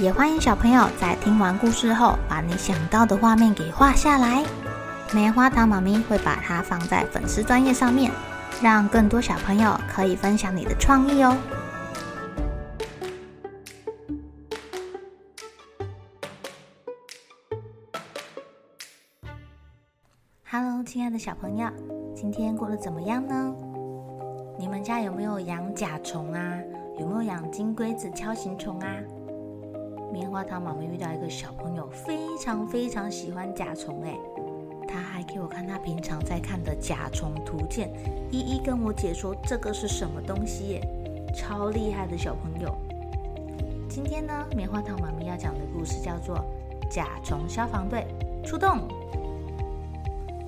也欢迎小朋友在听完故事后，把你想到的画面给画下来。棉花糖妈咪会把它放在粉丝专页上面，让更多小朋友可以分享你的创意哦。Hello，亲爱的小朋友，今天过得怎么样呢？你们家有没有养甲虫啊？有没有养金龟子、锹形虫啊？棉花糖妈妈遇到一个小朋友，非常非常喜欢甲虫哎，他还给我看他平常在看的甲虫图鉴，一一跟我解说这个是什么东西耶，超厉害的小朋友。今天呢，棉花糖妈妈要讲的故事叫做《甲虫消防队出动》。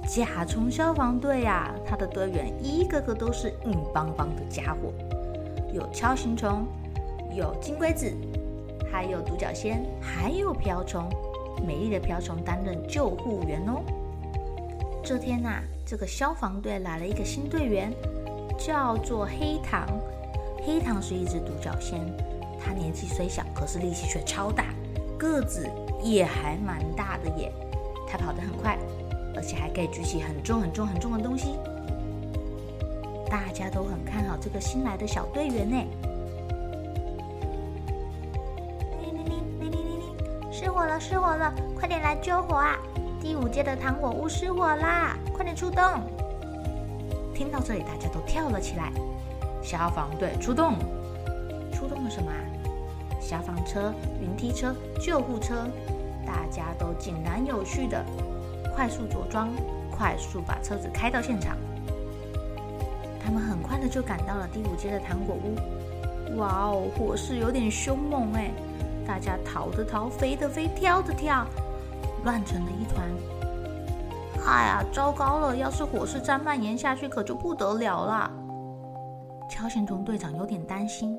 甲虫消防队呀，他的队员一个个都是硬邦邦的家伙，有锹形虫，有金龟子。还有独角仙，还有瓢虫，美丽的瓢虫担任救护员哦。这天呐、啊，这个消防队来了一个新队员，叫做黑糖。黑糖是一只独角仙，它年纪虽小，可是力气却超大，个子也还蛮大的耶。它跑得很快，而且还可以举起很重很重很重的东西。大家都很看好这个新来的小队员呢。失火了！失火了！快点来救火啊！第五阶的糖果屋失火啦！快点出动！听到这里，大家都跳了起来。消防队出动！出动了什么？消防车、云梯车、救护车，大家都井然有序的快速着装，快速把车子开到现场。他们很快的就赶到了第五阶的糖果屋。哇哦，火势有点凶猛哎！大家逃的逃，飞的飞，跳的跳，乱成了一团。哎呀，糟糕了！要是火势再蔓延下去，可就不得了了。锹形虫队长有点担心。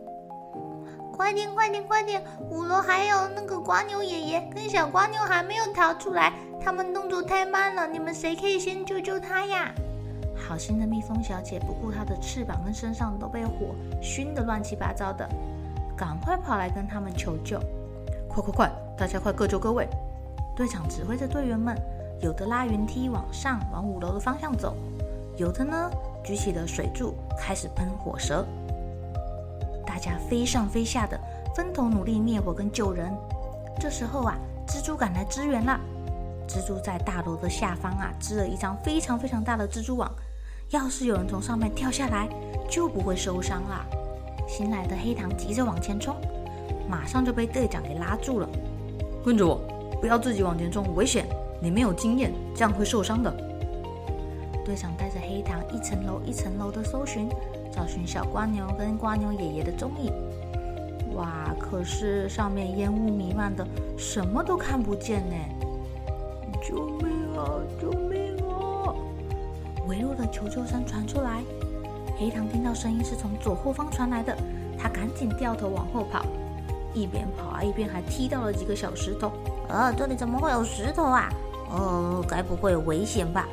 快点，快点，快点！五楼还有那个瓜牛爷爷跟小瓜牛还没有逃出来，他们动作太慢了。你们谁可以先救救他呀？好心的蜜蜂小姐不顾她的翅膀跟身上都被火熏得乱七八糟的，赶快跑来跟他们求救。快快快！大家快各就各位！队长指挥着队员们，有的拉云梯往上往五楼的方向走，有的呢举起了水柱开始喷火蛇。大家飞上飞下的，分头努力灭火跟救人。这时候啊，蜘蛛赶来支援了。蜘蛛在大楼的下方啊织了一张非常非常大的蜘蛛网，要是有人从上面跳下来，就不会受伤啦。新来的黑糖急着往前冲。马上就被队长给拉住了，跟着我，不要自己往前冲，危险！你没有经验，这样会受伤的。队长带着黑糖一层楼一层楼的搜寻，找寻小瓜牛跟瓜牛爷爷的踪影。哇，可是上面烟雾弥漫的，什么都看不见呢！救命啊！救命啊！微弱的求救声传出来，黑糖听到声音是从左后方传来的，他赶紧掉头往后跑。一边跑啊，一边还踢到了几个小石头。呃，这里怎么会有石头啊？呃，该不会有危险吧？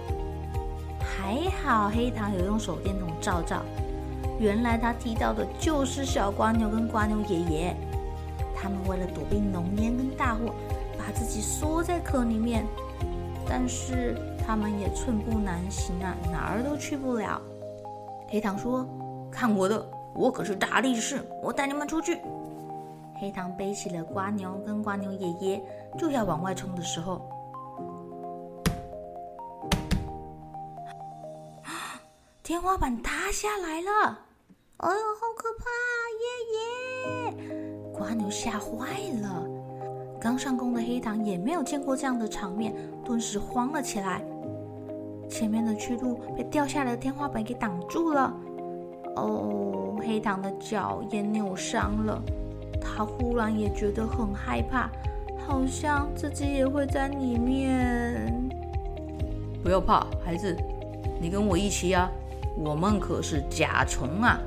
还好黑糖有用手电筒照照，原来他踢到的就是小瓜牛跟瓜牛爷爷。他们为了躲避浓烟跟大火，把自己缩在壳里面，但是他们也寸步难行啊，哪儿都去不了。黑糖说：“看我的，我可是大力士，我带你们出去。”黑糖背起了瓜牛跟瓜牛爷爷，就要往外冲的时候，天花板塌下来了！哎呦，好可怕啊！爷爷，蜗牛吓坏了。刚上工的黑糖也没有见过这样的场面，顿时慌了起来。前面的去路被掉下来的天花板给挡住了。哦，黑糖的脚也扭伤了。他忽然也觉得很害怕，好像自己也会在里面。不要怕，孩子，你跟我一起呀，我们可是甲虫啊！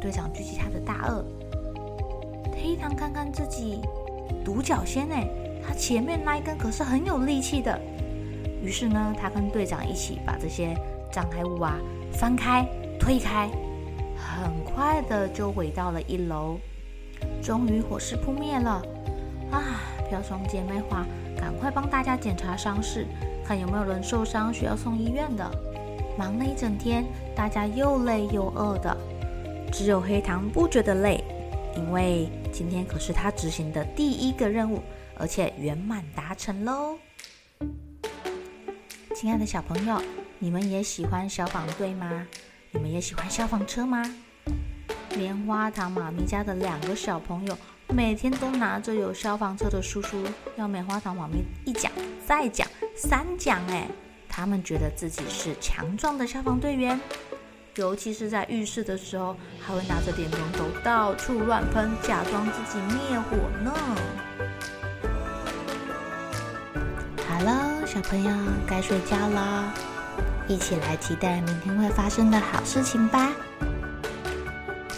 队长举起他的大颚，黑糖看看自己，独角仙哎，他前面那一根可是很有力气的。于是呢，他跟队长一起把这些障碍物啊翻开、推开，很快的就回到了一楼。终于火势扑灭了啊！瓢虫姐妹花，赶快帮大家检查伤势，看有没有人受伤需要送医院的。忙了一整天，大家又累又饿的。只有黑糖不觉得累，因为今天可是他执行的第一个任务，而且圆满达成喽！亲爱的小朋友，你们也喜欢消防队吗？你们也喜欢消防车吗？棉花糖妈咪家的两个小朋友每天都拿着有消防车的书书，要棉花糖妈咪一讲再讲三讲，哎，他们觉得自己是强壮的消防队员。尤其是在浴室的时候，还会拿着电灯头到处乱喷，假装自己灭火呢。好了，小朋友该睡觉了，一起来期待明天会发生的好事情吧。